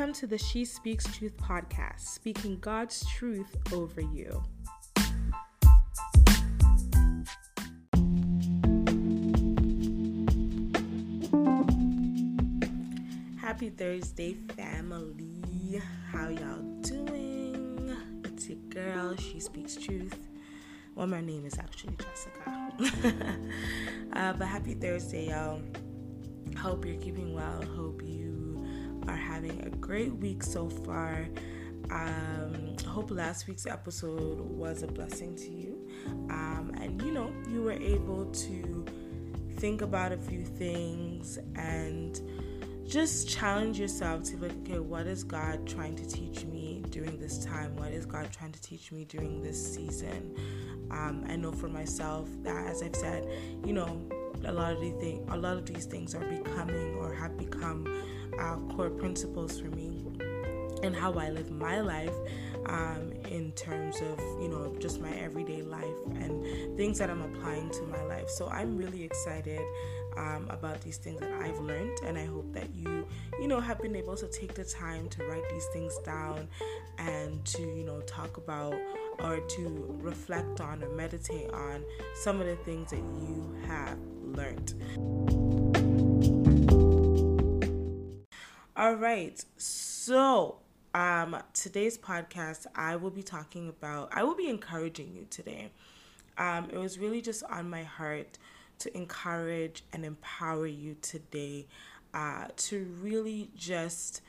Welcome to the She Speaks Truth podcast, speaking God's truth over you. Happy Thursday, family. How y'all doing? It's your girl, She Speaks Truth. Well, my name is actually Jessica. uh, but happy Thursday, y'all. Hope you're keeping well. Hope you are having a great week so far. Um, hope last week's episode was a blessing to you. Um, and you know, you were able to think about a few things and just challenge yourself to look, okay, what is God trying to teach me during this time? What is God trying to teach me during this season? Um, I know for myself that, as I've said, you know, a lot of these things, a lot of these things are becoming or have become uh, core principles for me and how I live my life um, in terms of you know just my everyday life and things that I'm applying to my life. So I'm really excited um, about these things that I've learned, and I hope that you you know have been able to take the time to write these things down and to you know talk about or to reflect on or meditate on some of the things that you have learned. All right. So, um, today's podcast, I will be talking about, I will be encouraging you today. Um, it was really just on my heart to encourage and empower you today uh, to really just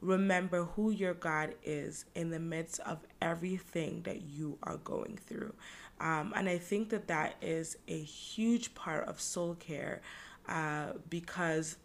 remember who your God is in the midst of everything that you are going through. Um, and I think that that is a huge part of soul care uh, because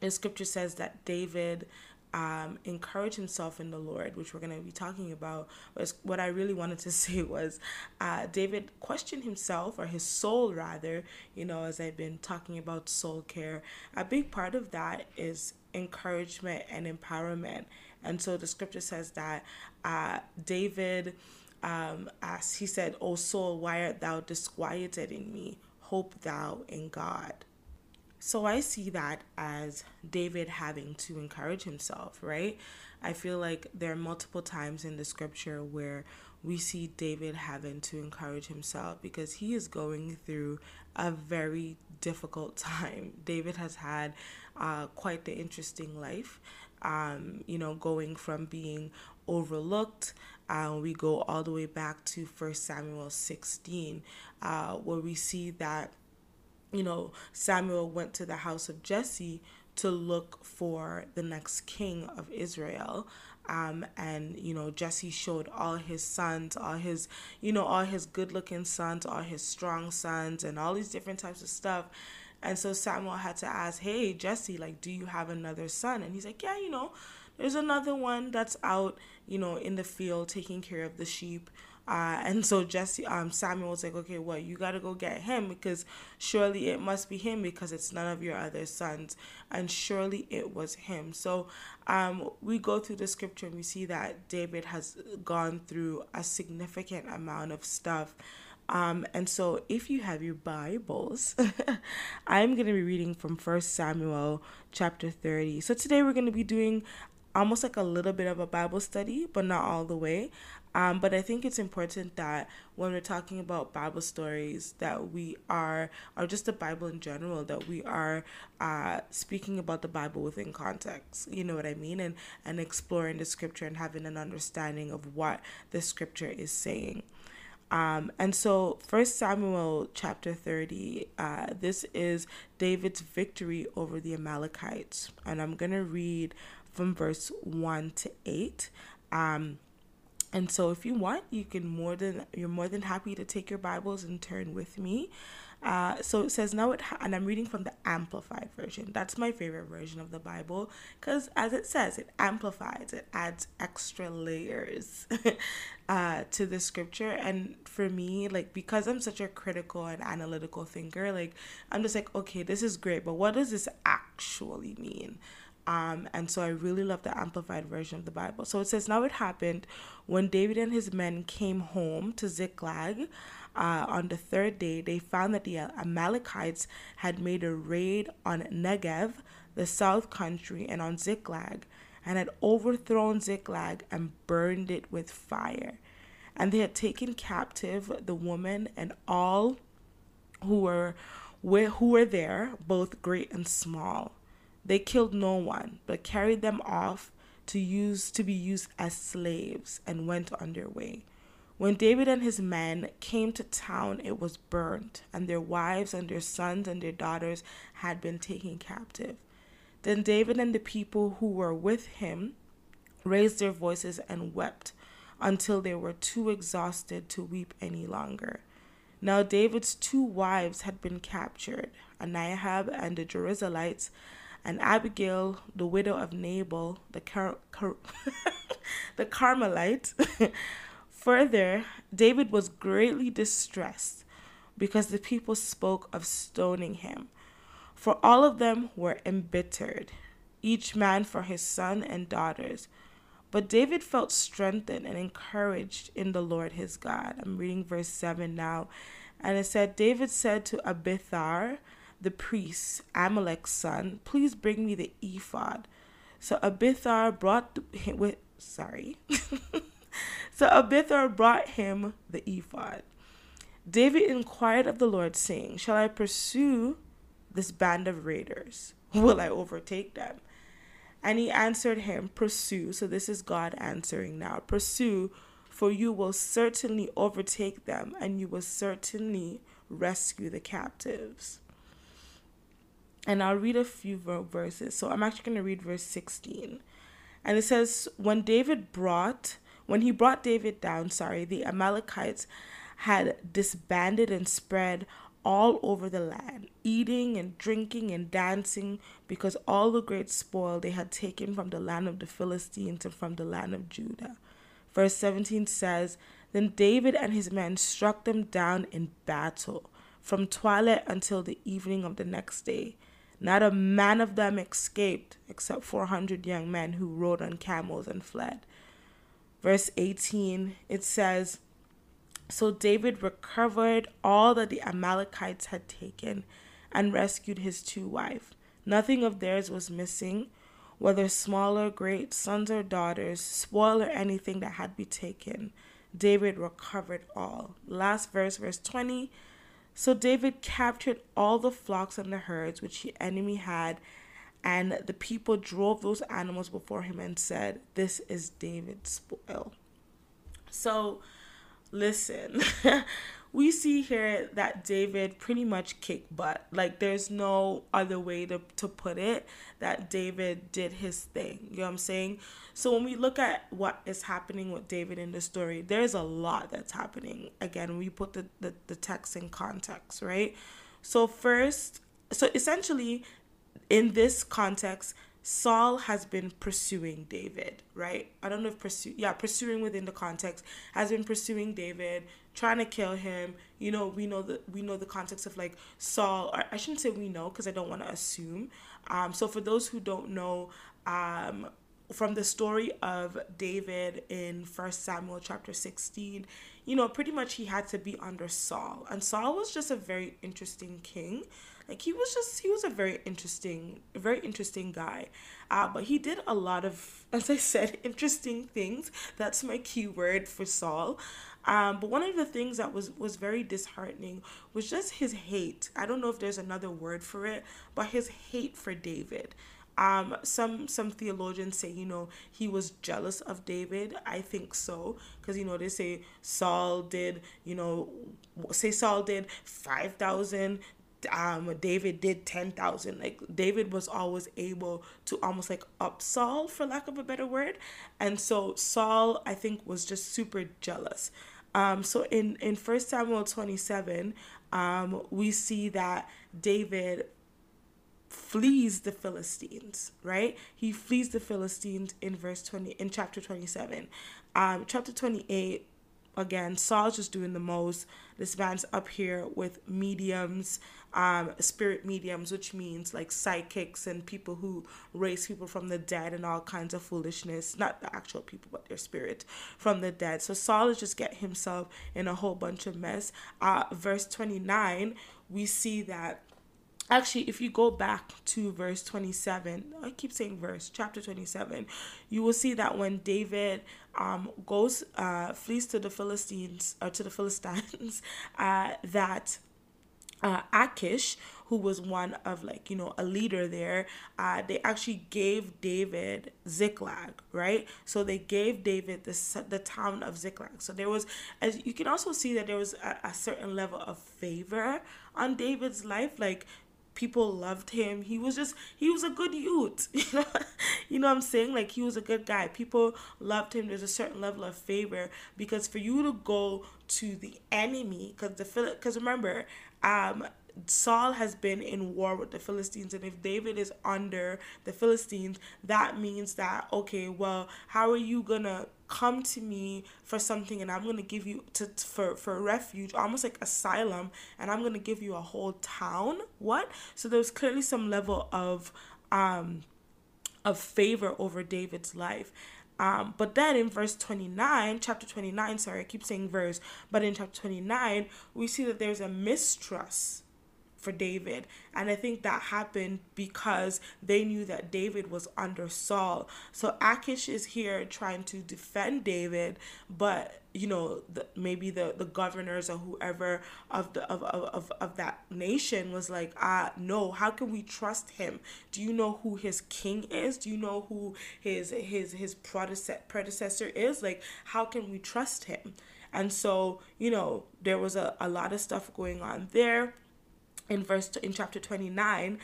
the scripture says that David um, encouraged himself in the Lord, which we're going to be talking about. Was what I really wanted to say was uh, David questioned himself, or his soul rather, you know, as I've been talking about soul care. A big part of that is encouragement and empowerment. And so the scripture says that uh, David, um, as he said, O soul, why art thou disquieted in me? Hope thou in God. So I see that as David having to encourage himself, right? I feel like there are multiple times in the scripture where we see David having to encourage himself because he is going through a very difficult time. David has had uh, quite the interesting life, um, you know, going from being overlooked. Uh, we go all the way back to First Samuel 16, uh, where we see that you know, Samuel went to the house of Jesse to look for the next king of Israel. Um, and you know Jesse showed all his sons, all his you know all his good-looking sons, all his strong sons, and all these different types of stuff. And so Samuel had to ask, "Hey Jesse, like, do you have another son?" And he's like, "Yeah, you know, there's another one that's out, you know, in the field taking care of the sheep." Uh, and so Jesse, um, Samuel was like, okay, well, you got to go get him because surely it must be him because it's none of your other sons. And surely it was him. So um, we go through the scripture and we see that David has gone through a significant amount of stuff. Um, and so if you have your Bibles, I'm going to be reading from First Samuel chapter 30. So today we're going to be doing almost like a little bit of a Bible study, but not all the way. Um, but I think it's important that when we're talking about Bible stories, that we are, or just the Bible in general, that we are uh, speaking about the Bible within context. You know what I mean? And and exploring the scripture and having an understanding of what the scripture is saying. Um, and so, First Samuel chapter 30, uh, this is David's victory over the Amalekites. And I'm going to read from verse 1 to 8. Um, and so if you want, you can more than you're more than happy to take your Bibles and turn with me. Uh, so it says now it ha- and I'm reading from the amplified version. That's my favorite version of the Bible because as it says, it amplifies, it adds extra layers uh, to the scripture. And for me, like because I'm such a critical and analytical thinker, like I'm just like, okay, this is great, but what does this actually mean? Um, and so I really love the amplified version of the Bible. So it says, Now it happened when David and his men came home to Ziklag uh, on the third day, they found that the Amalekites had made a raid on Negev, the south country, and on Ziklag. and had overthrown Ziklag and burned it with fire. And they had taken captive the woman and all who were who were there, both great and small. They killed no one, but carried them off to use to be used as slaves and went on their way. When David and his men came to town, it was burnt, and their wives and their sons and their daughters had been taken captive. Then David and the people who were with him raised their voices and wept until they were too exhausted to weep any longer. Now David's two wives had been captured, Aniahab and the Jezreelites, and Abigail, the widow of Nabal, the Car- Car- the Carmelite. Further, David was greatly distressed because the people spoke of stoning him. For all of them were embittered, each man for his son and daughters. But David felt strengthened and encouraged in the Lord his God. I'm reading verse 7 now. And it said, David said to Abiathar, the priest, Ahimelech's son, please bring me the ephod. So Abithar brought him with, sorry. so Abiathar brought him the ephod. David inquired of the Lord, saying, Shall I pursue this band of raiders? Will I overtake them? And he answered him, Pursue. So this is God answering now. Pursue, for you will certainly overtake them, and you will certainly rescue the captives. And I'll read a few verses. So I'm actually going to read verse 16. And it says, When David brought, when he brought David down, sorry, the Amalekites had disbanded and spread all over the land, eating and drinking and dancing, because all the great spoil they had taken from the land of the Philistines and from the land of Judah. Verse 17 says, Then David and his men struck them down in battle, from twilight until the evening of the next day. Not a man of them escaped, except 400 young men who rode on camels and fled. Verse 18, it says, so David recovered all that the Amalekites had taken and rescued his two wives. Nothing of theirs was missing, whether small or great, sons or daughters, spoil or anything that had been taken. David recovered all. Last verse, verse 20. So David captured all the flocks and the herds which the enemy had, and the people drove those animals before him and said, This is David's spoil. So listen, we see here that David pretty much kicked butt. Like there's no other way to, to put it that David did his thing. You know what I'm saying? So when we look at what is happening with David in the story, there's a lot that's happening. Again, we put the, the, the text in context, right? So first, so essentially in this context, Saul has been pursuing David, right? I don't know if pursue, yeah, pursuing within the context has been pursuing David, trying to kill him. You know, we know the we know the context of like Saul. Or I shouldn't say we know because I don't want to assume. Um, so for those who don't know, um, from the story of David in First Samuel chapter sixteen, you know, pretty much he had to be under Saul, and Saul was just a very interesting king. Like he was just he was a very interesting, very interesting guy. Uh, but he did a lot of, as I said, interesting things. That's my keyword for Saul. Um, but one of the things that was was very disheartening was just his hate. I don't know if there's another word for it, but his hate for David. Um, some some theologians say you know he was jealous of David. I think so because you know they say Saul did you know say Saul did five thousand um David did 10,000 like David was always able to almost like up Saul for lack of a better word and so Saul I think was just super jealous um so in in first Samuel 27 um we see that David flees the Philistines, right? He flees the Philistines in verse 20 in chapter 27. Um chapter 28 again, Saul's just doing the most. This man's up here with mediums um, spirit mediums, which means like psychics and people who raise people from the dead and all kinds of foolishness. Not the actual people, but their spirit from the dead. So Saul is just getting himself in a whole bunch of mess. Uh, verse 29, we see that actually if you go back to verse 27 i keep saying verse chapter 27 you will see that when david um, goes uh, flees to the philistines or to the philistines uh, that uh, Achish, who was one of like you know a leader there, uh, they actually gave David Ziklag, right? So they gave David the the town of Ziklag. So there was, as you can also see that there was a, a certain level of favor on David's life, like people loved him. He was just he was a good youth. You know you know what i'm saying? Like he was a good guy. People loved him. There's a certain level of favor because for you to go to the enemy because the because remember um Saul has been in war with the Philistines, and if David is under the Philistines, that means that okay, well, how are you gonna come to me for something, and I'm gonna give you to for for refuge, almost like asylum, and I'm gonna give you a whole town? What? So there's clearly some level of um of favor over David's life. Um, but then in verse 29, chapter 29, sorry, I keep saying verse, but in chapter 29, we see that there's a mistrust for David. And I think that happened because they knew that David was under Saul. So Achish is here trying to defend David, but you know, the, maybe the, the governors or whoever of the of, of, of that nation was like, ah, no, how can we trust him? Do you know who his king is? Do you know who his his his predecessor predecessor is? Like, how can we trust him? And so, you know, there was a, a lot of stuff going on there in verse in chapter 29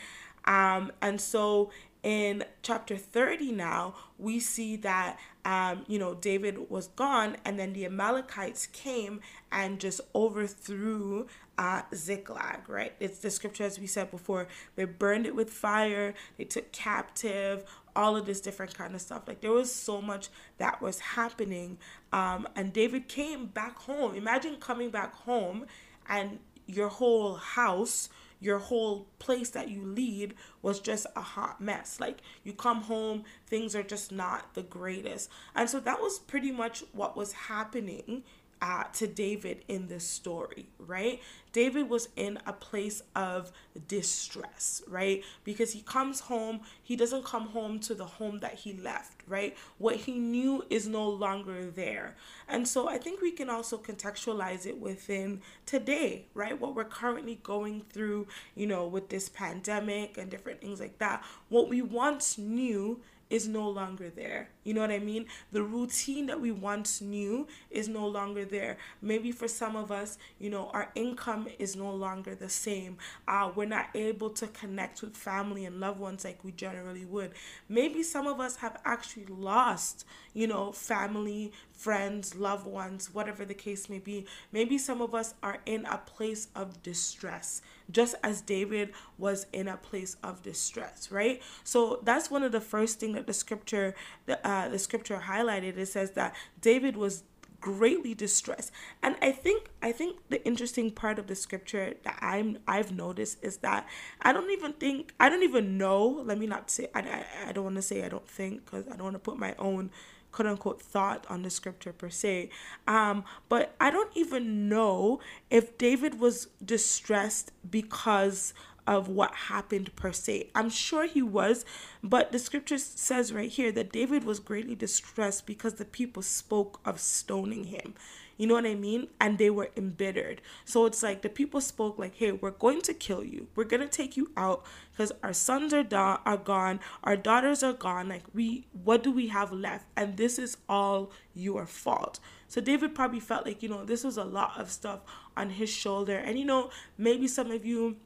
um, and so in chapter 30 now we see that um, you know david was gone and then the amalekites came and just overthrew uh, ziklag right? It's the scripture as we said before they burned it with fire they took captive all of this different kind of stuff. Like there was so much that was happening. Um, and david came back home. Imagine coming back home and your whole house your whole place that you lead was just a hot mess. Like you come home, things are just not the greatest. And so that was pretty much what was happening uh, to David in this story, right? David was in a place of distress, right? Because he comes home, he doesn't come home to the home that he left, right? What he knew is no longer there. And so I think we can also contextualize it within today, right? What we're currently going through, you know, with this pandemic and different things like that. What we once knew is no longer there. You know what I mean? The routine that we once knew is no longer there. Maybe for some of us, you know, our income is no longer the same. Uh, we're not able to connect with family and loved ones like we generally would. Maybe some of us have actually lost, you know, family, friends, loved ones, whatever the case may be. Maybe some of us are in a place of distress, just as David was in a place of distress, right? So that's one of the first thing that the scripture, the, the scripture highlighted. It says that David was greatly distressed and i think i think the interesting part of the scripture that i'm i've noticed is that i don't even think i don't even know let me not say i, I, I don't want to say i don't think because i don't want to put my own quote unquote thought on the scripture per se. Um, but I don't even know if David was distressed because of what happened per se. I'm sure he was, but the scripture says right here that David was greatly distressed because the people spoke of stoning him. You know what I mean? And they were embittered. So it's like the people spoke like, "Hey, we're going to kill you. We're going to take you out because our sons are da- are gone, our daughters are gone. Like we what do we have left? And this is all your fault." So David probably felt like, you know, this was a lot of stuff on his shoulder. And you know, maybe some of you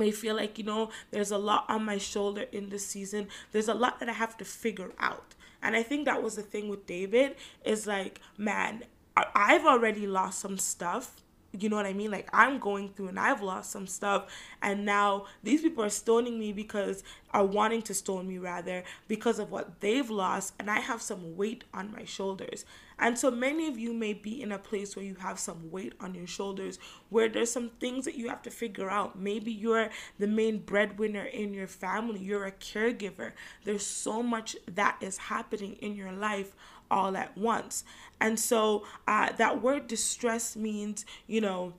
may feel like you know there's a lot on my shoulder in this season there's a lot that i have to figure out and i think that was the thing with david is like man I've already lost some stuff. You know what I mean? Like I'm going through and I've lost some stuff and now these people are stoning me because are wanting to stone me rather because of what they've lost and I have some weight on my shoulders. And so many of you may be in a place where you have some weight on your shoulders, where there's some things that you have to figure out. Maybe you're the main breadwinner in your family, you're a caregiver. There's so much that is happening in your life all at once. And so uh, that word distress means, you know,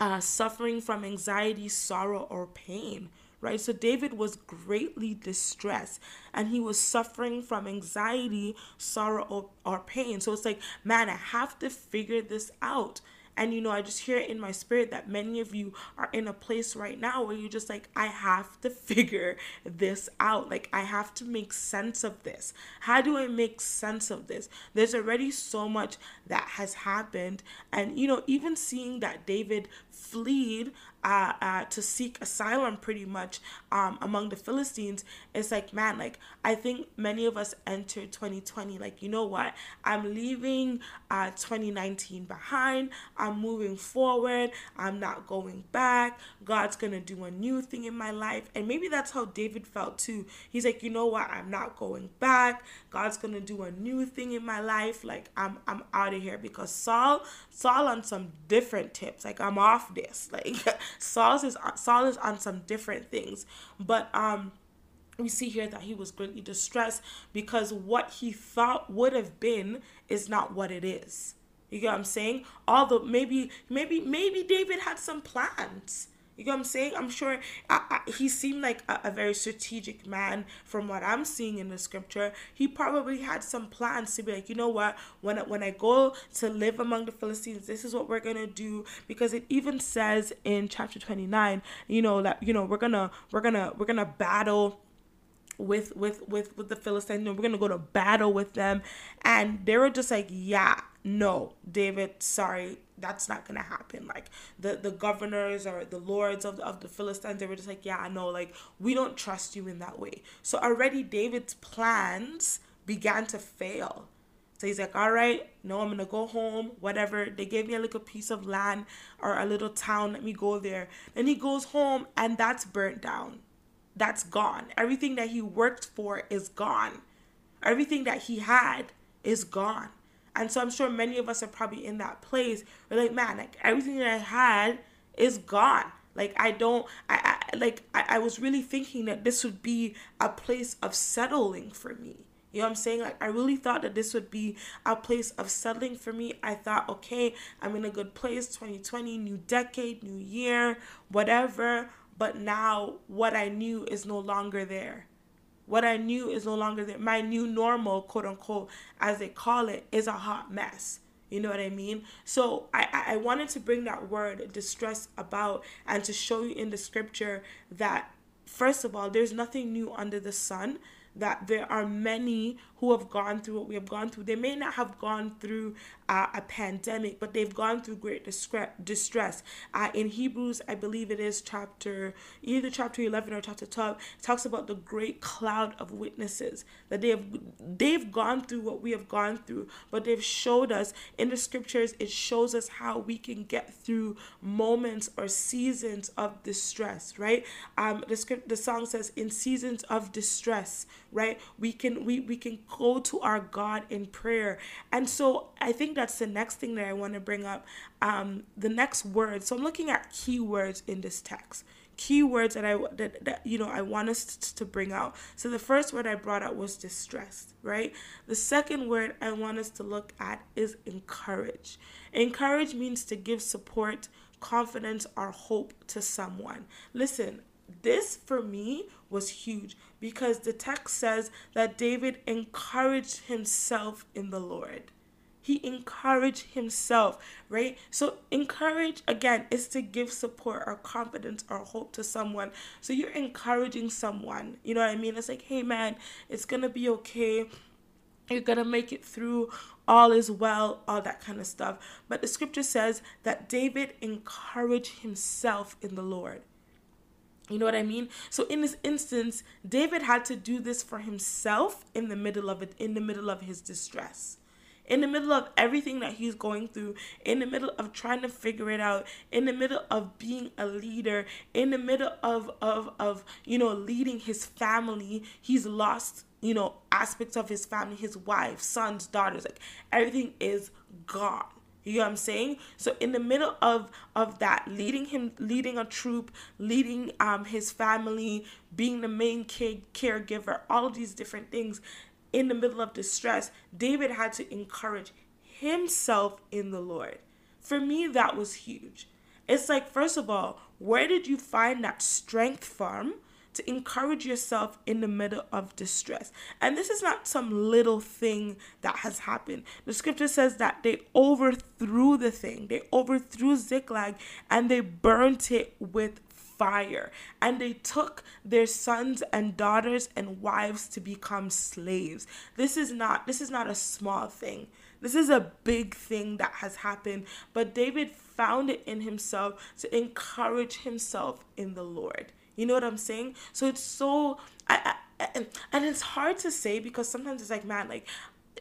uh, suffering from anxiety, sorrow, or pain right? So David was greatly distressed and he was suffering from anxiety, sorrow, or, or, pain. So it's like, man, I have to figure this out. And you know, I just hear it in my spirit that many of you are in a place right now where you're just like, I have to figure this out. Like, I have to make sense of this. How do I make sense of this? There's already so much that has happened. And you know, even seeing that David fled uh, uh, to seek asylum pretty much um, among the Philistines, it's like, man, like, I think many of us entered 2020, like, you know what? I'm leaving uh, 2019 behind. I'm moving forward. I'm not going back. God's going to do a new thing in my life. And maybe that's how David felt too. He's like, you know what? I'm not going back. God's going to do a new thing in my life. Like, I'm, I'm out of here because Saul, Saul on some different tips. Like, I'm off this. Like, Saul is Saul is on some different things, but um we see here that he was greatly distressed because what he thought would have been is not what it is. You get what I'm saying? Although maybe maybe maybe David had some plans. You know what I'm saying? I'm sure I, I, he seemed like a, a, very strategic man from what I'm seeing in the scripture. He probably had some plans to be like, you know what? When I, when I go to live among the Philistines, this is what we're gonna do. Because it even says in chapter 29, you know that you know we're gonna we're gonna we're gonna battle with with with with the Philistines. we're gonna go to battle with them, and they were just like, yeah, no, David, sorry, that's not gonna happen. Like the the governors or the lords of the, of the Philistines, they were just like, yeah, I know, like we don't trust you in that way. So already David's plans began to fail. So he's like, all right, no, I'm gonna go home, whatever. They gave me a little piece of land or a little town, let me go there. Then he goes home and that's burnt down. That's gone. Everything that he worked for is gone. Everything that he had is gone. And so I'm sure many of us are probably in that place where like, man, like everything that I had is gone. Like I don't I, I like I, I was really thinking that this would be a place of settling for me. You know what I'm saying? Like I really thought that this would be a place of settling for me. I thought, okay, I'm in a good place, 2020, new decade, new year, whatever. But now what I knew is no longer there. What I knew is no longer there. My new normal, quote unquote, as they call it, is a hot mess. You know what I mean? So I, I wanted to bring that word distress about and to show you in the scripture that, first of all, there's nothing new under the sun that there are many who have gone through what we have gone through. They may not have gone through uh, a pandemic, but they've gone through great distress. Uh, in Hebrews, I believe it is chapter either chapter eleven or chapter twelve, talks about the great cloud of witnesses that they have they've gone through what we have gone through, but they've showed us in the scriptures. It shows us how we can get through moments or seasons of distress. Right? Um, the script, the song says, "In seasons of distress." Right? We can we we can go to our God in prayer. And so I think that's the next thing that I want to bring up. Um, the next word. So I'm looking at keywords in this text. Keywords that I that, that you know I want us to bring out. So the first word I brought out was distress, right? The second word I want us to look at is encourage. Encourage means to give support, confidence, or hope to someone. Listen, this for me was huge because the text says that David encouraged himself in the Lord. He encouraged himself, right? So, encourage again is to give support or confidence or hope to someone. So, you're encouraging someone, you know what I mean? It's like, hey, man, it's gonna be okay. You're gonna make it through. All is well, all that kind of stuff. But the scripture says that David encouraged himself in the Lord. You know what I mean? So in this instance, David had to do this for himself in the middle of it, in the middle of his distress. In the middle of everything that he's going through, in the middle of trying to figure it out, in the middle of being a leader, in the middle of of of you know leading his family, he's lost, you know, aspects of his family, his wife, sons, daughters, like everything is gone you know what I'm saying? So in the middle of of that, leading him, leading a troop, leading um his family, being the main kid caregiver, all of these different things, in the middle of distress, David had to encourage himself in the Lord. For me, that was huge. It's like, first of all, where did you find that strength from? To encourage yourself in the middle of distress. And this is not some little thing that has happened. The scripture says that they overthrew the thing, they overthrew Ziklag and they burnt it with fire and they took their sons and daughters and wives to become slaves this is not this is not a small thing this is a big thing that has happened but david found it in himself to encourage himself in the lord you know what i'm saying so it's so I, I and, and it's hard to say because sometimes it's like man like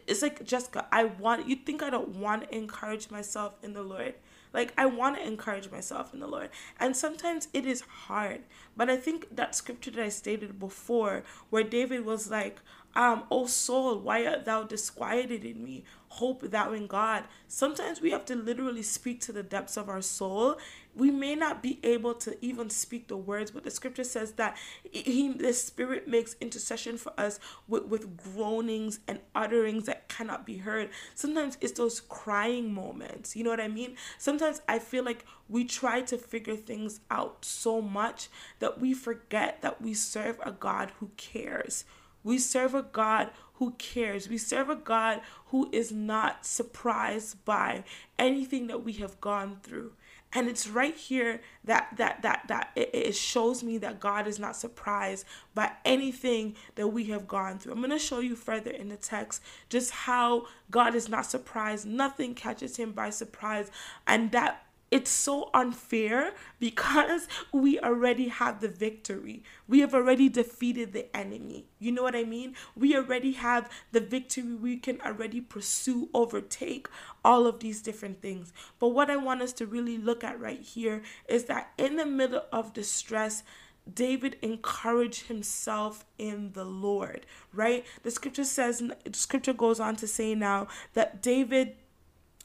it's like jessica i want you think i don't want to encourage myself in the lord like, I want to encourage myself in the Lord. And sometimes it is hard. But I think that scripture that I stated before, where David was like, um, O soul, why art thou disquieted in me? Hope thou in God. Sometimes we have to literally speak to the depths of our soul. We may not be able to even speak the words, but the scripture says that he, the Spirit makes intercession for us with, with groanings and utterings that cannot be heard. Sometimes it's those crying moments. You know what I mean? Sometimes I feel like we try to figure things out so much that we forget that we serve a God who cares we serve a God who cares. We serve a God who is not surprised by anything that we have gone through. And it's right here that that that that it, it shows me that God is not surprised by anything that we have gone through. I'm going to show you further in the text just how God is not surprised. Nothing catches him by surprise and that it's so unfair because we already have the victory. We have already defeated the enemy. You know what I mean? We already have the victory. We can already pursue, overtake all of these different things. But what I want us to really look at right here is that in the middle of distress, David encouraged himself in the Lord, right? The scripture says, the scripture goes on to say now that David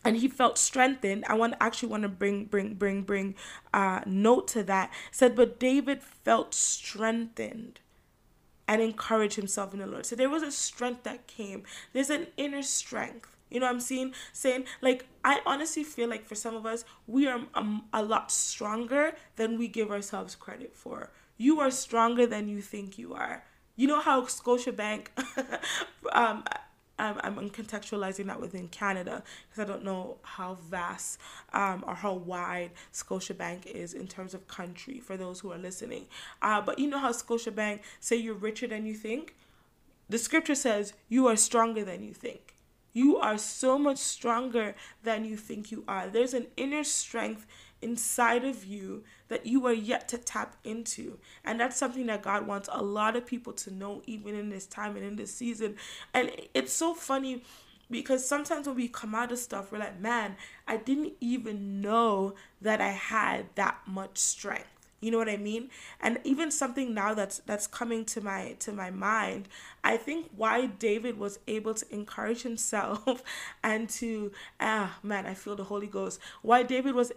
and he felt strengthened. I want actually want to bring bring bring bring uh note to that. Said but david felt strengthened and encouraged himself in the lord. So there was a strength that came. There's an inner strength. You know what i'm saying saying? Like i honestly feel like for some of us we are um, a lot stronger than we give ourselves credit for. You are stronger than you think you are. You know how Scotiabank um, I'm, I'm contextualizing that within Canada because I don't know how vast um, or how wide Scotiabank is in terms of country for those who are listening. Uh, but you know how Scotiabank say you're richer than you think? The scripture says you are stronger than you think. You are so much stronger than you think you are. There's an inner strength inside of you that you are yet to tap into. And that's something that God wants a lot of people to know, even in this time and in this season. And it's so funny because sometimes when we come out of stuff, we're like, man, I didn't even know that I had that much strength. You know what I mean? And even something now that's that's coming to my to my mind, I think why David was able to encourage himself and to ah man, I feel the Holy Ghost. Why David was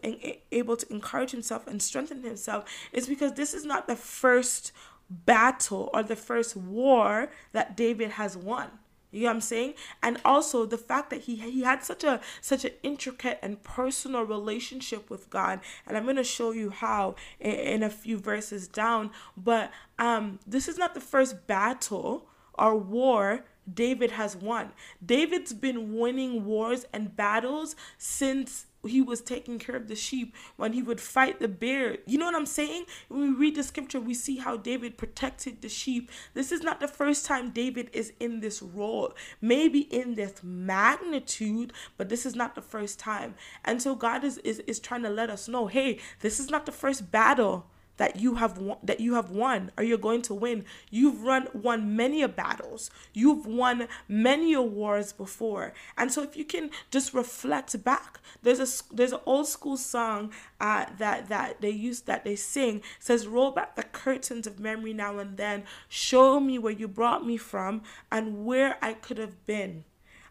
able to encourage himself and strengthen himself is because this is not the first battle or the first war that David has won. You know what I'm saying? And also the fact that he he had such a such an intricate and personal relationship with God, and I'm gonna show you how in, in a few verses down. But um, this is not the first battle or war David has won. David's been winning wars and battles since he was taking care of the sheep when he would fight the bear. You know what I'm saying? When we read the scripture, we see how David protected the sheep. This is not the first time David is in this role, maybe in this magnitude, but this is not the first time. And so God is, is, is trying to let us know hey, this is not the first battle that you have won, that you have won or you're going to win. You've run won many a battles. You've won many a wars before. And so if you can just reflect back, there's a there's an old school song uh, that that they use that they sing it says roll back the curtains of memory now and then show me where you brought me from and where I could have been.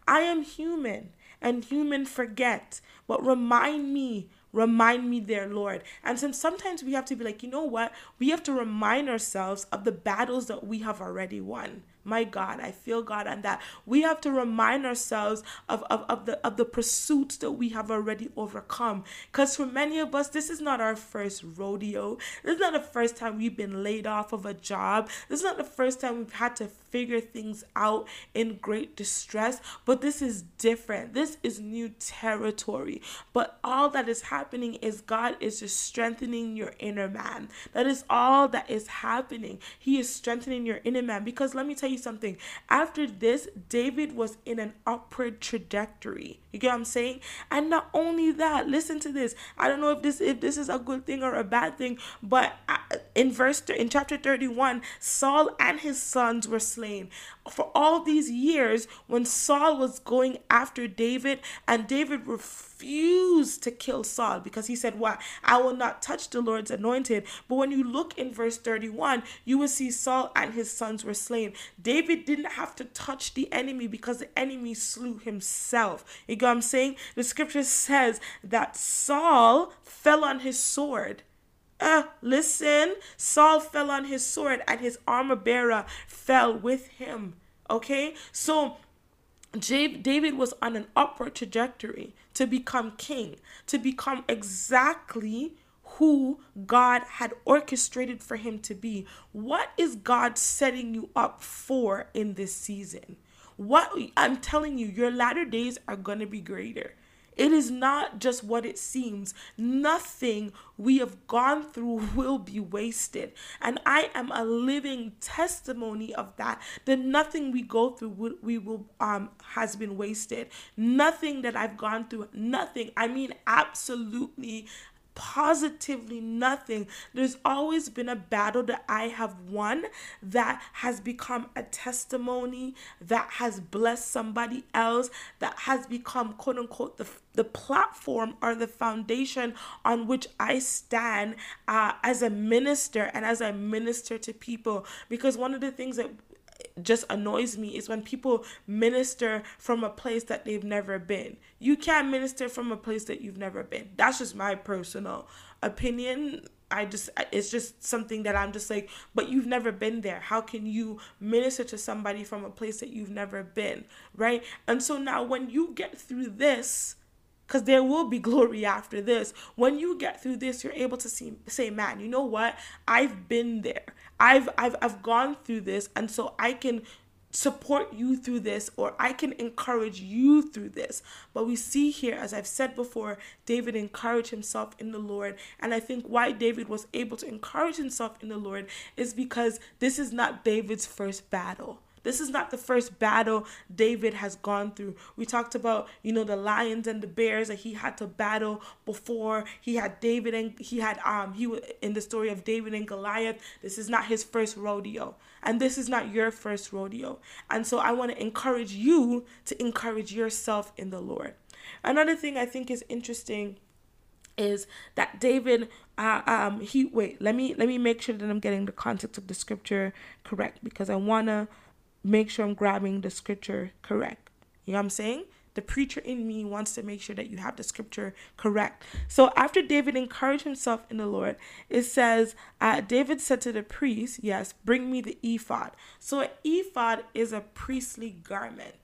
I am human and human forget, but remind me Remind me there, Lord. And since sometimes we have to be like, you know what? We have to remind ourselves of the battles that we have already won. My God, I feel God and that we have to remind ourselves of, of, of the of the pursuits that we have already overcome. Because for many of us, this is not our first rodeo. This is not the first time we've been laid off of a job. This is not the first time we've had to figure things out in great distress. But this is different. This is new territory. But all that is happening is God is just strengthening your inner man. That is all that is happening. He is strengthening your inner man. Because let me tell you something. After this, David was in an upward trajectory. You get what I'm saying? And not only that, listen to this. I don't know if this if this is a good thing or a bad thing, but uh, in verse in chapter 31, Saul and his sons were slain. For all these years when Saul was going after David and David refused to kill Saul because he said, "What? I will not touch the Lord's anointed." But when you look in verse 31, you will see Saul and his sons were slain. David didn't have to touch the enemy because the enemy slew himself. You get what I'm saying? The scripture says that Saul fell on his sword uh, listen, Saul fell on his sword and his armor bearer fell with him. Okay, so David was on an upward trajectory to become king, to become exactly who God had orchestrated for him to be. What is God setting you up for in this season? What I'm telling you, your latter days are going to be greater. It is not just what it seems. Nothing we have gone through will be wasted. And I am a living testimony of that. That nothing we go through we will um has been wasted. Nothing that I've gone through, nothing. I mean absolutely positively nothing. There's always been a battle that I have won that has become a testimony, that has blessed somebody else, that has become quote unquote the, the platform or the foundation on which I stand uh, as a minister and as I minister to people. Because one of the things that just annoys me is when people minister from a place that they've never been. You can't minister from a place that you've never been. That's just my personal opinion. I just it's just something that I'm just like, but you've never been there. How can you minister to somebody from a place that you've never been, right? And so now when you get through this, because there will be glory after this. When you get through this, you're able to see, say, man, you know what? I've been there. I've I've I've gone through this and so I can support you through this or I can encourage you through this. But we see here as I've said before, David encouraged himself in the Lord. And I think why David was able to encourage himself in the Lord is because this is not David's first battle. This is not the first battle David has gone through. We talked about, you know, the lions and the bears that he had to battle before. He had David and he had um he in the story of David and Goliath. This is not his first rodeo. And this is not your first rodeo. And so I want to encourage you to encourage yourself in the Lord. Another thing I think is interesting is that David uh, um he wait let me let me make sure that I'm getting the context of the scripture correct because I want to make sure I'm grabbing the scripture correct. You know what I'm saying? The preacher in me wants to make sure that you have the scripture correct. So after David encouraged himself in the Lord, it says, uh, David said to the priest, Yes, bring me the ephod. So an ephod is a priestly garment.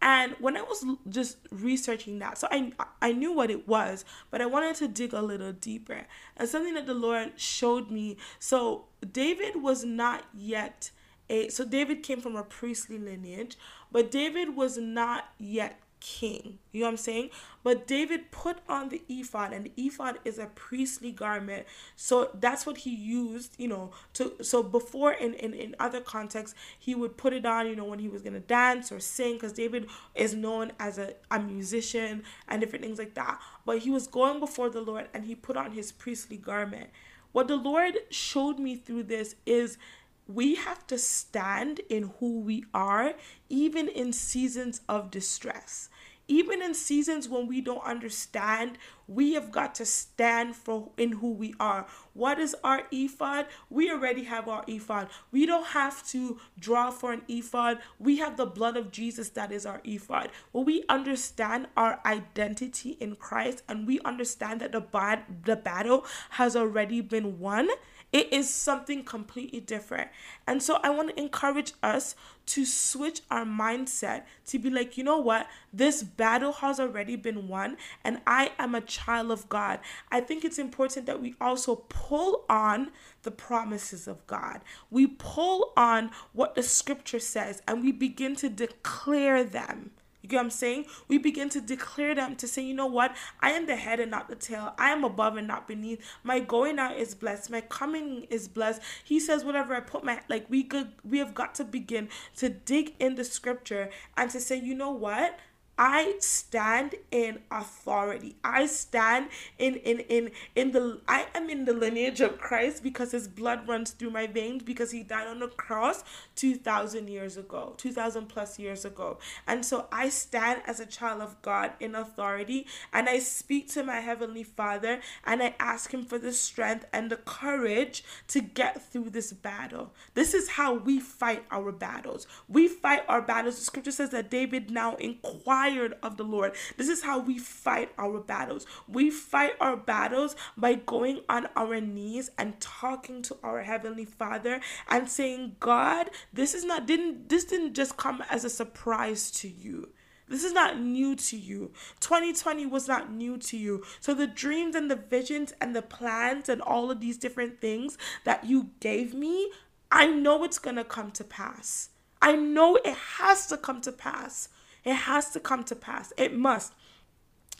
And when I was just researching that, so I I knew what it was, but I wanted to dig a little deeper. And something that the Lord showed me. So David was not yet a so David came from a priestly lineage, but David was not yet king. You know what I'm saying? But David put on the ephod, and the ephod is a priestly garment. So that's what he used, you know, to so before in, in, in other contexts, he would put it on, you know, when he was gonna dance or sing, because David is known as a, a musician and different things like that. But he was going before the Lord and he put on his priestly garment. What the Lord showed me through this is we have to stand in who we are, even in seasons of distress. Even in seasons when we don't understand, we have got to stand for in who we are. What is our ephod? We already have our ephod. We don't have to draw for an ephod. We have the blood of Jesus that is our ephod. When we understand our identity in Christ and we understand that the bad the battle has already been won, It is something completely different. And so I want to encourage us to switch our mindset to be like, you know what? This battle has already been won, and I am a child of God. I think it's important that we also pull on the promises of God. We pull on what the scripture says and we begin to declare them. You get what I'm saying? We begin to declare them to say, you know what? I am the head and not the tail. I am above and not beneath. My going out is blessed. My coming is blessed. He says, whatever I put my like we could we have got to begin to dig in the scripture and to say, you know what? I stand in authority. I stand in in in in the I am in the lineage of Christ because his blood runs through my veins because he died on the cross 2000 years ago, 2000 plus years ago. And so I stand as a child of God in authority and I speak to my heavenly Father and I ask him for the strength and the courage to get through this battle. This is how we fight our battles. We fight our battles. The scripture says that David now inquired of the Lord. This is how we fight our battles. We fight our battles by going on our knees and talking to our heavenly Father and saying, "God, this is not didn't this didn't just come as a surprise to you." This is not new to you. 2020 was not new to you. So the dreams and the visions and the plans and all of these different things that you gave me, I know it's going to come to pass. I know it has to come to pass. It has to come to pass. It must.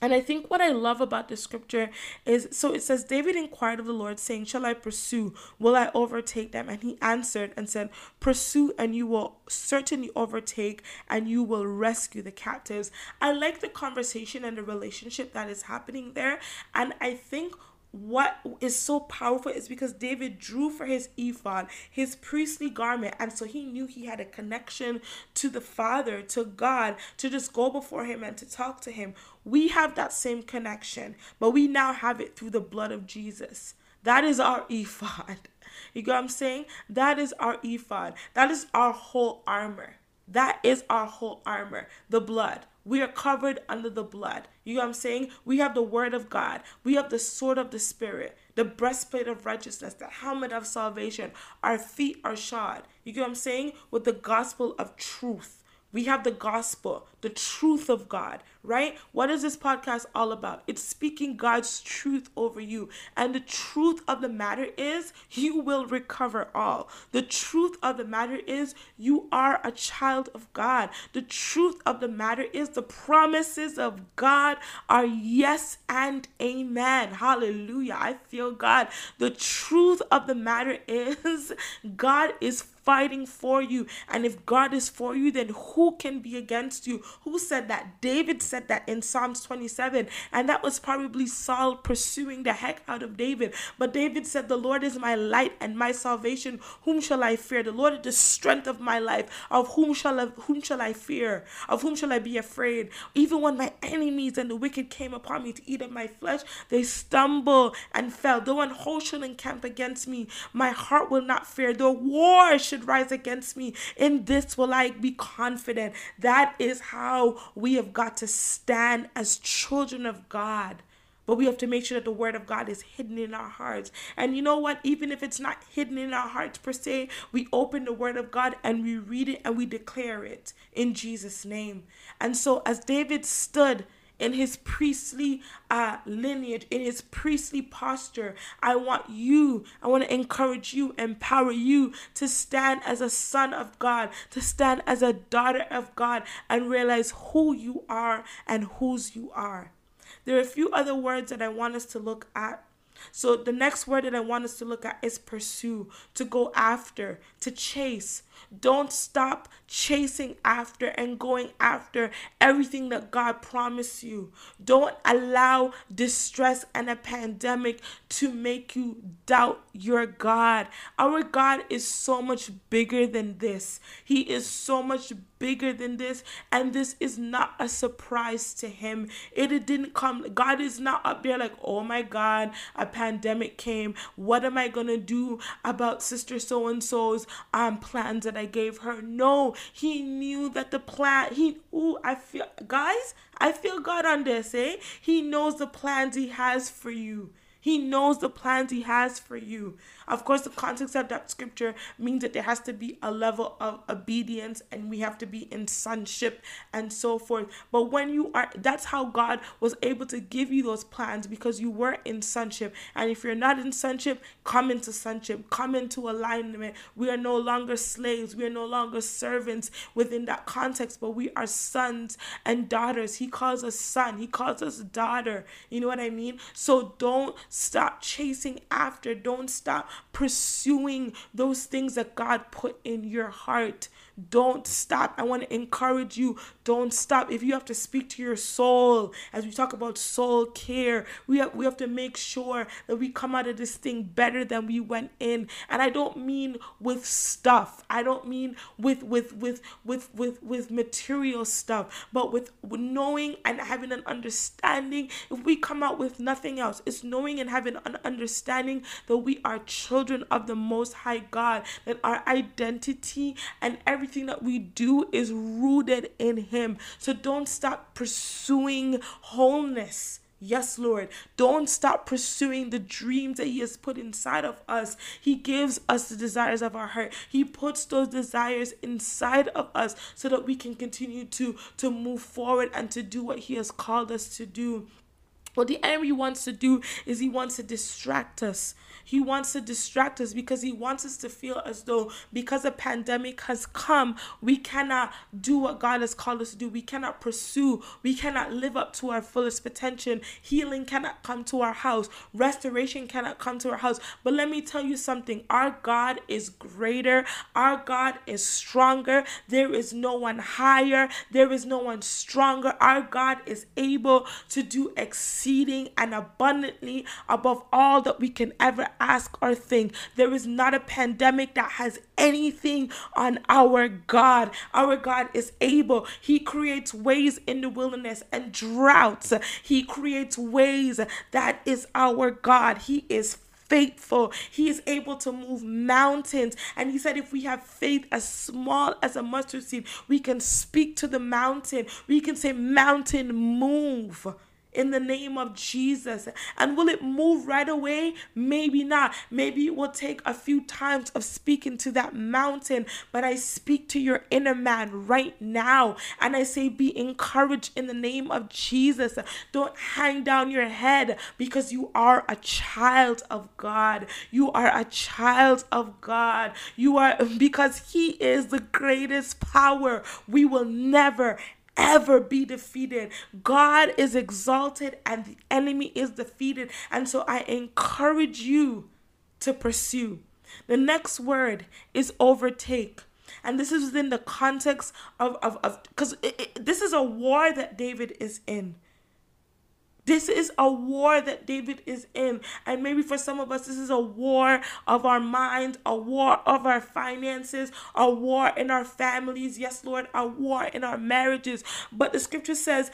And I think what I love about the scripture is so it says, David inquired of the Lord, saying, Shall I pursue? Will I overtake them? And he answered and said, Pursue, and you will certainly overtake, and you will rescue the captives. I like the conversation and the relationship that is happening there. And I think what is so powerful is because David drew for his ephod, his priestly garment, and so he knew he had a connection to the Father, to God, to just go before him and to talk to him. We have that same connection, but we now have it through the blood of Jesus. That is our ephod. You get what I'm saying? That is our ephod. That is our whole armor. That is our whole armor, the blood. We are covered under the blood. You know what I'm saying? We have the word of God. We have the sword of the spirit, the breastplate of righteousness, the helmet of salvation. Our feet are shod. You know what I'm saying? With the gospel of truth. We have the gospel, the truth of God, right? What is this podcast all about? It's speaking God's truth over you. And the truth of the matter is, you will recover all. The truth of the matter is, you are a child of God. The truth of the matter is, the promises of God are yes and amen. Hallelujah. I feel God. The truth of the matter is, God is fighting for you. And if God is for you, then who can be against you? Who said that? David said that in Psalms 27. And that was probably Saul pursuing the heck out of David. But David said, The Lord is my light and my salvation. Whom shall I fear? The Lord is the strength of my life. Of whom shall I, whom shall I fear? Of whom shall I be afraid? Even when my enemies and the wicked came upon me to eat of my flesh, they stumble and fell. Though an host shall encamp against me, my heart will not fear. Though war should rise against me. In this will I be confident. That is how we have got to stand as children of God. But we have to make sure that the word of God is hidden in our hearts. And you know what? Even if it's not hidden in our hearts per se, we open the word of God and we read it and we declare it in Jesus' name. And so as David stood in his priestly uh, lineage, in his priestly posture. I want you, I want to encourage you, empower you to stand as a son of God, to stand as a daughter of God, and realize who you are and whose you are. There are a few other words that I want us to look at so the next word that I want us to look at is pursue, to go after, to chase. Don't stop chasing after and going after everything that God promised you. Don't allow distress and a pandemic to make you doubt your God. Our God is so much bigger than this. He is so much bigger than this, and this is not a surprise to Him. It didn't come, God is not up there like, oh my God, a pandemic came. What am I gonna do about Sister So and so's um plans that I gave her? No, He knew that the plan, He, ooh, I feel, guys, I feel God on this, eh? He knows the plans He has for you. He knows the plans He has for you. Of course, the context of that scripture means that there has to be a level of obedience and we have to be in sonship and so forth. But when you are, that's how God was able to give you those plans because you were in sonship. And if you're not in sonship, come into sonship, come into alignment. We are no longer slaves, we are no longer servants within that context, but we are sons and daughters. He calls us son, He calls us daughter. You know what I mean? So don't stop chasing after, don't stop pursuing those things that God put in your heart. Don't stop. I want to encourage you. Don't stop. If you have to speak to your soul, as we talk about soul care, we have, we have to make sure that we come out of this thing better than we went in. And I don't mean with stuff. I don't mean with with with with with with material stuff, but with knowing and having an understanding. If we come out with nothing else, it's knowing and having an understanding that we are children of the Most High God, that our identity and every everything that we do is rooted in Him. So don't stop pursuing wholeness. Yes, Lord. Don't stop pursuing the dreams that He has put inside of us. He gives us the desires of our heart. He puts those desires inside of us so that we can continue to, to move forward and to do what He has called us to do. What the enemy wants to do is he wants to distract us. He wants to distract us because he wants us to feel as though because a pandemic has come, we cannot do what God has called us to do. We cannot pursue. We cannot live up to our fullest potential. Healing cannot come to our house. Restoration cannot come to our house. But let me tell you something our God is greater. Our God is stronger. There is no one higher. There is no one stronger. Our God is able to do exceeding and abundantly above all that we can ever ask or think. There is not a pandemic that has anything on our God. Our God is able. He creates ways in the wilderness and droughts. He creates ways. That is our God. He is faithful. He is able to move mountains. And he said, if we have faith as small as a mustard seed, we can speak to the mountain. We can say, Mountain, move in the name of Jesus. And will it move right away? Maybe not. Maybe it will take a few times of speaking to that mountain, but I speak to your inner man right now and I say, be encouraged in the name of Jesus. Don't hang down your head because you are a child of God. You are a child of God. You are because He is the greatest power. We will never, ever be defeated. God is exalted and the enemy is defeated. And so I encourage you to pursue. The next word is overtake. And this is within the context of, of, of because this is a war that David is in. This is a war that David is in. And maybe for some of us, this is a war of our minds, a war of our finances, a war in our families. Yes, Lord, a war in our marriages. But the scripture says,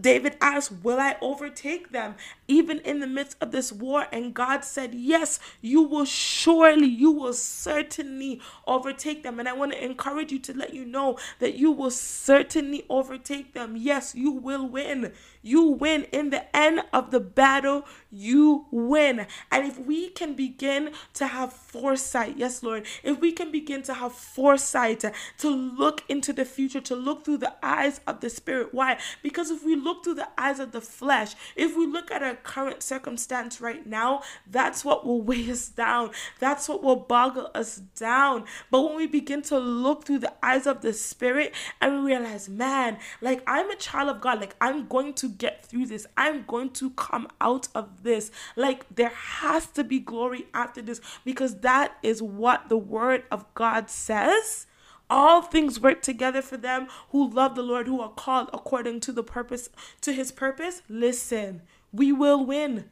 David asked, Will I overtake them? Even in the midst of this war. And God said, Yes, you will surely, you will certainly overtake them. And I want to encourage you to let you know that you will certainly overtake them. Yes, you will win. You win in the end of the battle, you win. And if we can begin to have foresight, yes, Lord, if we can begin to have foresight to look into the future, to look through the eyes of the Spirit. Why? Because if we look through the eyes of the flesh, if we look at our current circumstance right now, that's what will weigh us down. That's what will boggle us down. But when we begin to look through the eyes of the Spirit and we realize, man, like I'm a child of God, like I'm going to get through this, I'm going to come out of this. Like there has to be glory after this because that is what the word of God says. All things work together for them who love the Lord, who are called according to the purpose to his purpose. Listen, we will win.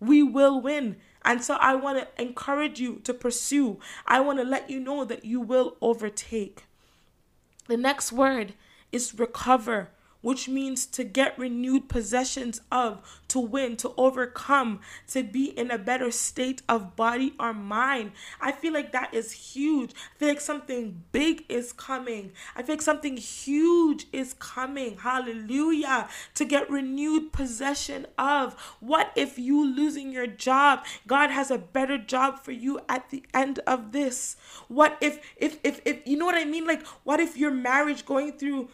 We will win. And so I want to encourage you to pursue. I want to let you know that you will overtake. The next word is recover which means to get renewed possessions of, to win, to overcome, to be in a better state of body or mind. I feel like that is huge. I feel like something big is coming. I feel like something huge is coming. Hallelujah. To get renewed possession of. What if you losing your job? God has a better job for you at the end of this. What if if if if you know what I mean? Like what if your marriage going through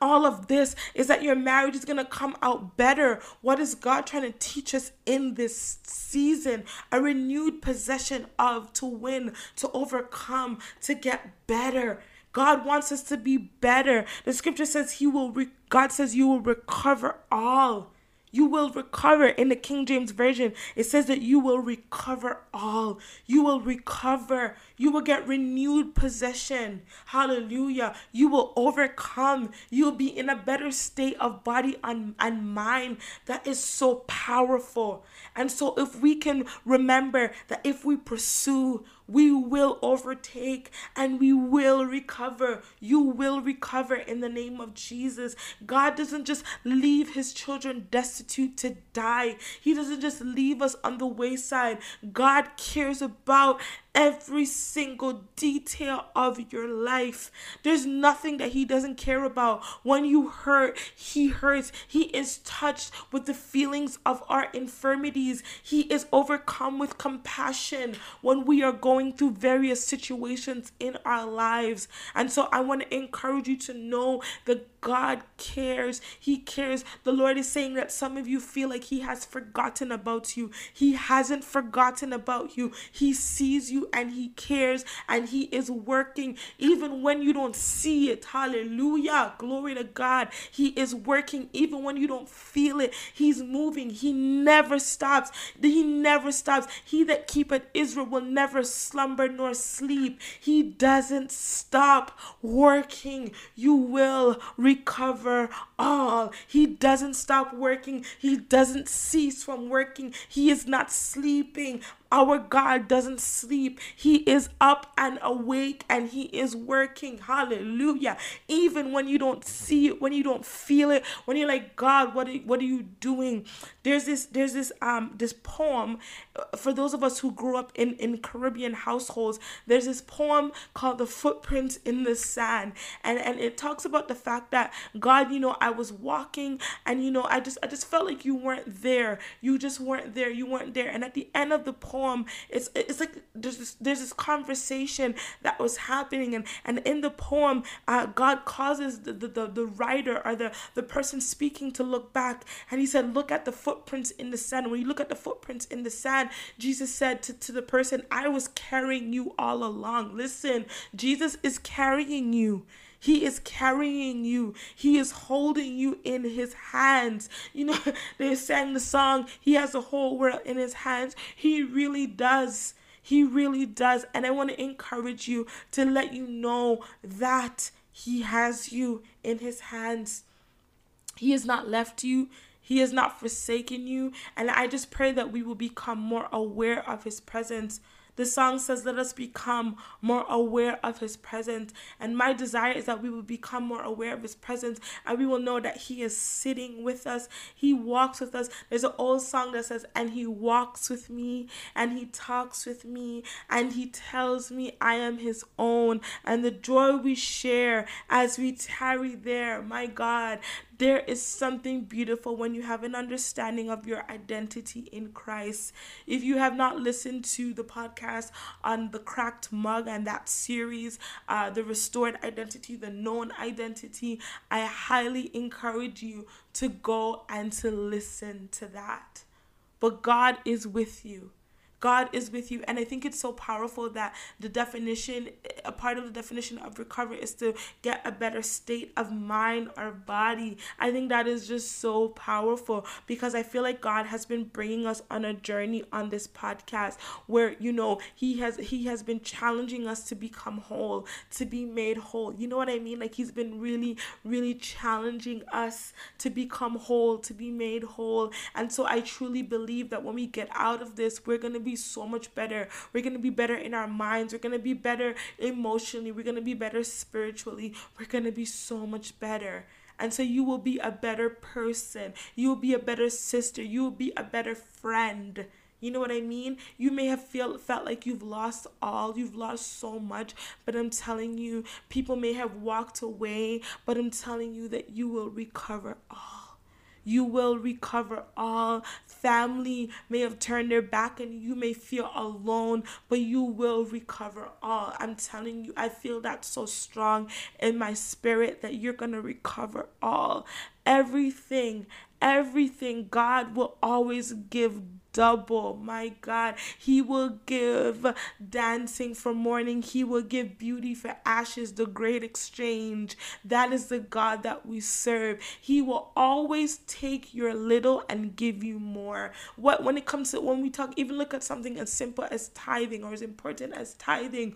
all of this is that your marriage is going to come out better. What is God trying to teach us in this season? A renewed possession of, to win, to overcome, to get better. God wants us to be better. The scripture says he will re- God says you will recover all. You will recover. In the King James Version, it says that you will recover all. You will recover. You will get renewed possession. Hallelujah. You will overcome. You'll be in a better state of body and, and mind. That is so powerful. And so, if we can remember that if we pursue, we will overtake and we will recover. You will recover in the name of Jesus. God doesn't just leave his children destitute to die, He doesn't just leave us on the wayside. God cares about every single detail of your life. There's nothing that He doesn't care about. When you hurt, He hurts. He is touched with the feelings of our infirmities. He is overcome with compassion when we are going through various situations in our lives. And so I want to encourage you to know that God cares. He cares. The Lord is saying that some of you feel like He has forgotten about you. He hasn't forgotten about you. He sees you and He cares and He is working even when you don't see it. Hallelujah. Glory to God. He is working even when you don't feel it. He's moving. He never stops. He never stops. He that keepeth Israel will never slumber nor sleep. He doesn't stop working. You will recover all. He doesn't stop working, He doesn't cease from working. He is not sleeping. Our God doesn't sleep. He is up and awake and He is working. Hallelujah. Even when you don't see it, when you don't feel it, when you're like, God, what are, what are you doing? There's this, there's this, um, this poem uh, for those of us who grew up in, in Caribbean households. There's this poem called The Footprints in the Sand. And, and it talks about the fact that God, you know, I was walking and, you know, I just, I just felt like you weren't there. You just weren't there. You weren't there. And at the end of the poem, poem it's it's like there's this, there's this conversation that was happening and and in the poem uh, god causes the, the the writer or the the person speaking to look back. And he said look at the footprints in the sand. When you look at the footprints in the sand jesus said to, to the person i was carrying you all along. Listen jesus is carrying you he is carrying you. He is holding you in his hands. You know, they sang the song, He has the whole world in his hands. He really does. He really does. And I want to encourage you to let you know that He has you in His hands. He has not left you. He has not forsaken you. And I just pray that we will become more aware of His presence the song says, Let us become more aware of His presence. And my desire is that we will become more aware of His presence and we will know that He is sitting with us. He walks with us. There's an old song that says, And He walks with me and He talks with me and He tells me I am His own. And the joy we share as we tarry there, my God, there is something beautiful when you have an understanding of your identity in Christ. If you have not listened to the podcast on the cracked mug and that series, uh, the restored identity, the known identity, I highly encourage you to go and to listen to that. But God is with you. God is with you. And I think it's so powerful that the definition, a part of the definition of recovery is to get a better state of mind or body. I think that is just so powerful because I feel like God has been bringing us on a journey on this podcast where, you know, he has he has been challenging us to become whole, to be made whole. You know what I mean? Like he's been really really challenging us to become whole, to be made whole. And so I truly believe that when we get out of this, we're going to be be so much better. We're going to be better in our minds. We're going to be better emotionally. We're going to be better spiritually. We're going to be so much better. And so you will be a better person. You will be a better sister. You will be a better friend. You know what I mean? You may have feel, felt like you've lost all, you've lost so much, but I'm telling you, people may have walked away, but I'm telling you that you will recover all you will recover all. Family may have turned their back and you may feel alone, but you will recover all. I'm telling you, I feel that so strong in my spirit that you're going to recover all. Everything, everything God will always give double. My God, He will give dancing for mourning, He will give beauty for ashes, the great exchange. That is the God that we serve. He will always take your little and give you more. What when it comes to when we talk, even look at something as simple as tithing or as important as tithing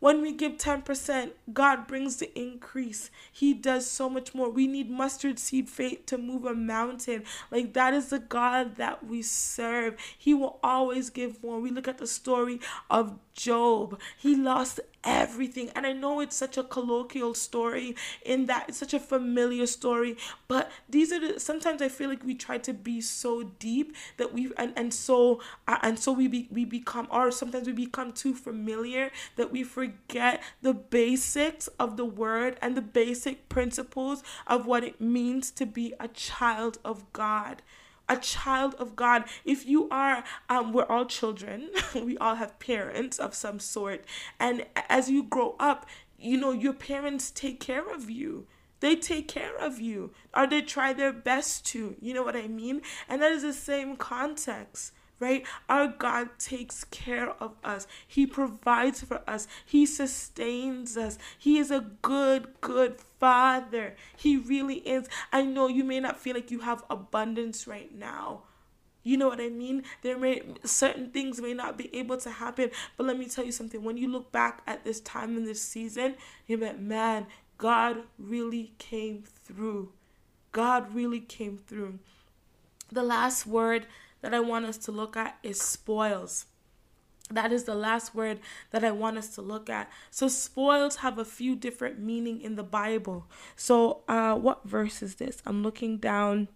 when we give 10%, God brings the increase. He does so much more. We need mustard seed faith to move a mountain. Like that is the God that we serve. He will always give more. We look at the story of Job. He lost everything. And I know it's such a colloquial story in that it's such a familiar story, but these are the sometimes I feel like we try to be so deep that we and, and so uh, and so we be, we become or sometimes we become too familiar that we forget the basics of the word and the basic principles of what it means to be a child of God a child of God. If you are, um, we're all children, we all have parents of some sort. And as you grow up, you know, your parents take care of you. They take care of you, or they try their best to. You know what I mean? And that is the same context right? Our God takes care of us. He provides for us. He sustains us. He is a good, good Father. He really is. I know you may not feel like you have abundance right now. You know what I mean? There may certain things may not be able to happen, but let me tell you something. When you look back at this time in this season, you're like, man, God really came through. God really came through. The last word that I want us to look at is spoils. That is the last word that I want us to look at. So spoils have a few different meaning in the Bible. So uh what verse is this? I'm looking down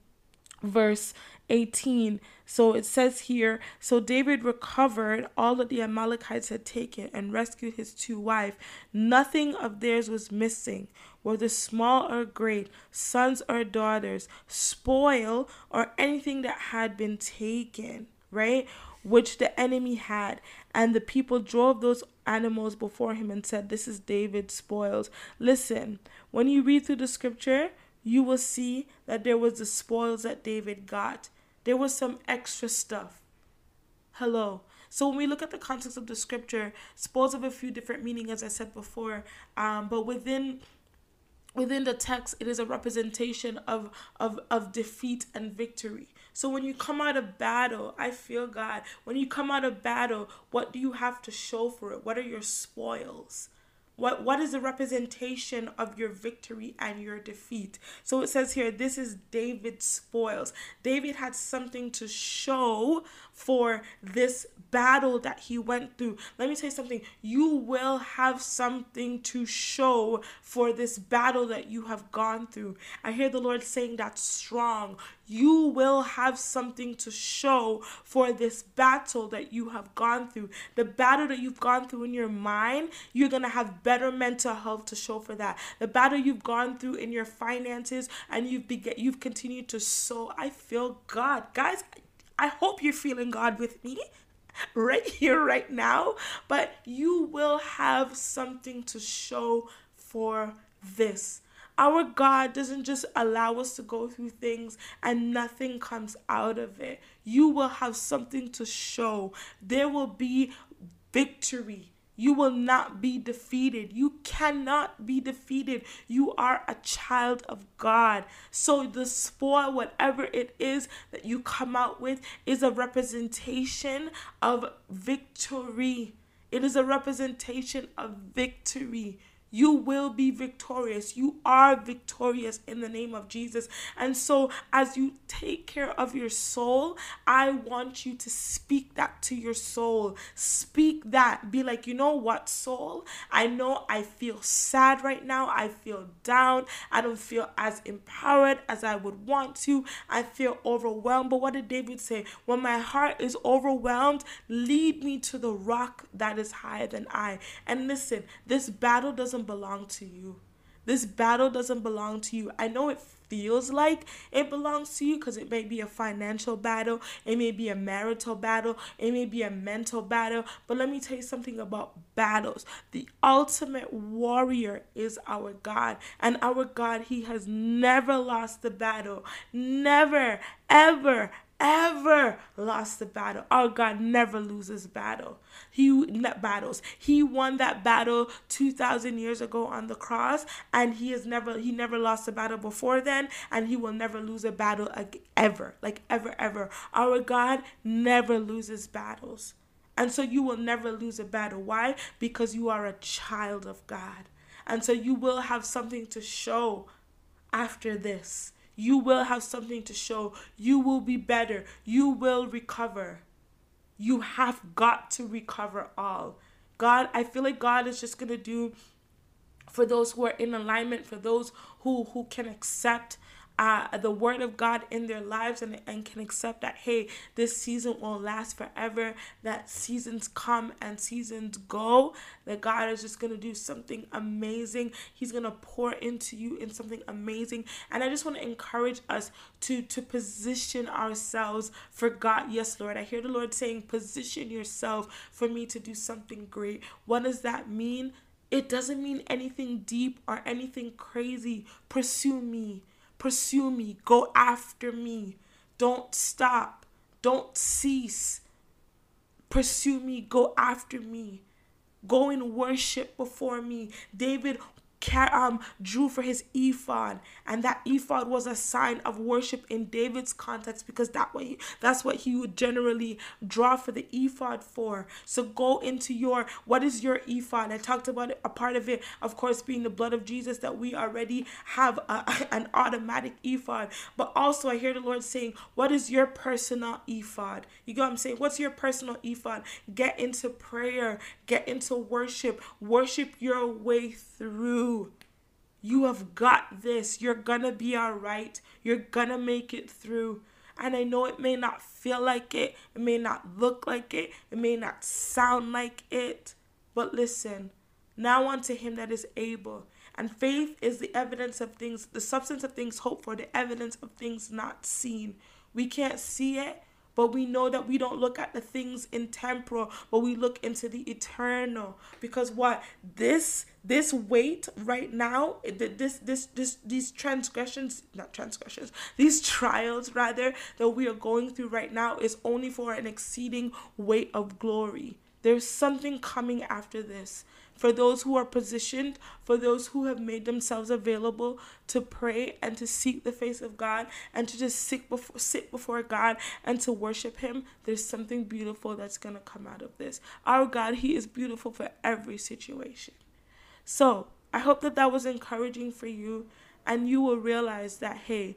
verse 18. So it says here, so David recovered all that the Amalekites had taken and rescued his two wives. Nothing of theirs was missing, whether small or great, sons or daughters, spoil or anything that had been taken, right? Which the enemy had. And the people drove those animals before him and said, This is David's spoils. Listen, when you read through the scripture, you will see that there was the spoils that David got. There was some extra stuff. Hello. So when we look at the context of the scripture, spoils have a few different meanings, as I said before. Um, but within within the text, it is a representation of of of defeat and victory. So when you come out of battle, I feel God. When you come out of battle, what do you have to show for it? What are your spoils? What what is the representation of your victory and your defeat? So it says here, this is David's spoils. David had something to show for this battle that he went through. Let me tell you something. You will have something to show for this battle that you have gone through. I hear the Lord saying that strong you will have something to show for this battle that you have gone through. The battle that you've gone through in your mind, you're going to have better mental health to show for that. The battle you've gone through in your finances and you've beget, you've continued to sow. I feel God. Guys, I hope you're feeling God with me right here right now, but you will have something to show for this. Our God doesn't just allow us to go through things and nothing comes out of it. You will have something to show. There will be victory. You will not be defeated. You cannot be defeated. You are a child of God. So, the spoil, whatever it is that you come out with, is a representation of victory. It is a representation of victory. You will be victorious. You are victorious in the name of Jesus. And so, as you take care of your soul, I want you to speak that to your soul. Speak that. Be like, you know what, soul? I know I feel sad right now. I feel down. I don't feel as empowered as I would want to. I feel overwhelmed. But what did David say? When my heart is overwhelmed, lead me to the rock that is higher than I. And listen, this battle doesn't belong to you. This battle doesn't belong to you. I know it feels like it belongs to you because it may be a financial battle, it may be a marital battle, it may be a mental battle. But let me tell you something about battles. The ultimate warrior is our God, and our God, He has never lost the battle. Never, ever, ever lost the battle. Our God never loses battle. He battles. He won that battle 2000 years ago on the cross and he has never he never lost a battle before then and he will never lose a battle ever. Like ever ever. Our God never loses battles. And so you will never lose a battle. Why? Because you are a child of God. And so you will have something to show after this. You will have something to show. You will be better. You will recover. You have got to recover all. God, I feel like God is just going to do for those who are in alignment, for those who who can accept uh, the word of God in their lives and, and can accept that, hey, this season won't last forever, that seasons come and seasons go, that God is just going to do something amazing. He's going to pour into you in something amazing. And I just want to encourage us to, to position ourselves for God. Yes, Lord, I hear the Lord saying, position yourself for me to do something great. What does that mean? It doesn't mean anything deep or anything crazy. Pursue me Pursue me. Go after me. Don't stop. Don't cease. Pursue me. Go after me. Go and worship before me. David um, drew for his ephod, and that ephod was a sign of worship in David's context because that way that's what he would generally draw for the ephod for. So go into your what is your ephod? I talked about it, a part of it, of course, being the blood of Jesus that we already have a, an automatic ephod, but also I hear the Lord saying, "What is your personal ephod?" You go, I'm saying, "What's your personal ephod?" Get into prayer, get into worship, worship your way through you have got this. You're gonna be all right. You're gonna make it through. And I know it may not feel like it, it may not look like it, it may not sound like it. But listen, now unto him that is able. And faith is the evidence of things, the substance of things hoped for, the evidence of things not seen. We can't see it, but we know that we don't look at the things in temporal, but we look into the eternal. Because what? This this weight right now, this this this these transgressions, not transgressions, these trials rather that we are going through right now is only for an exceeding weight of glory. There's something coming after this for those who are positioned, for those who have made themselves available to pray and to seek the face of God and to just sit before, sit before God and to worship Him, there's something beautiful that's going to come out of this. Our God, He is beautiful for every situation. So I hope that that was encouraging for you and you will realize that, hey,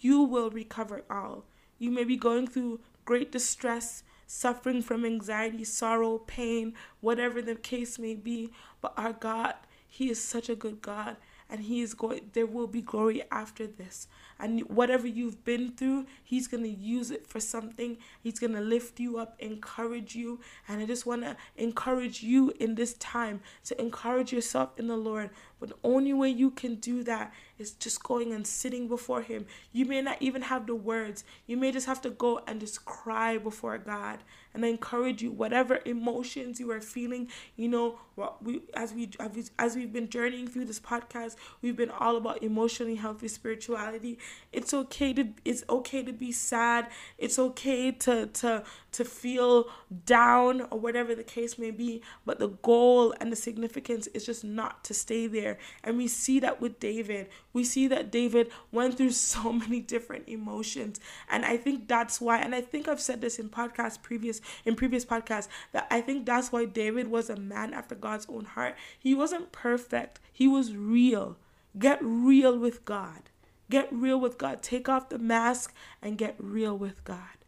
you will recover all. You may be going through great distress suffering from anxiety, sorrow, pain, whatever the case may be. But our God, He is such a good God and he is going there will be glory after this. And whatever you've been through he's going to use it for something. He's going to lift you up encourage you. And i just want to encourage you in this time to encourage yourself in the lord but the only way you can do that is just going and sitting before Him. You may not even have the words. You may just have to go and just cry before God. And I encourage you, whatever emotions you are feeling, you know, what we as we as we've been journeying through this podcast, we've been all about emotionally healthy spirituality. It's okay to it's okay to be sad. It's okay to to to feel down or whatever the case may be. But the goal and the significance is just not to stay there. And we see that with David. We see that David went through so many different emotions. And I think that's why, and I think I've said this in podcast previous in previous podcasts, that I think that's why David was a man after God's own heart. He wasn't perfect. He was real. Get real with God. Get real with God. Take off the mask and get real with God.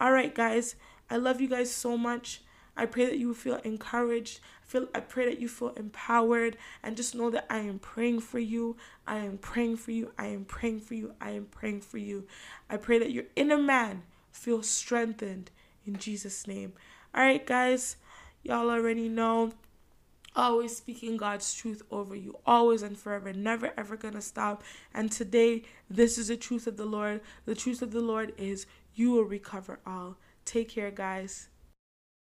All right, guys. I love you guys so much. I pray that you feel encouraged. I feel I pray that you feel empowered and just know that I am praying for you. I am praying for you. I am praying for you. I am praying for you. I pray that your inner man feels strengthened in Jesus name. All right, guys. Y'all already know always speaking God's truth over you, always and forever, never ever gonna stop. And today, this is the truth of the Lord. The truth of the Lord is you will recover all. Take care, guys.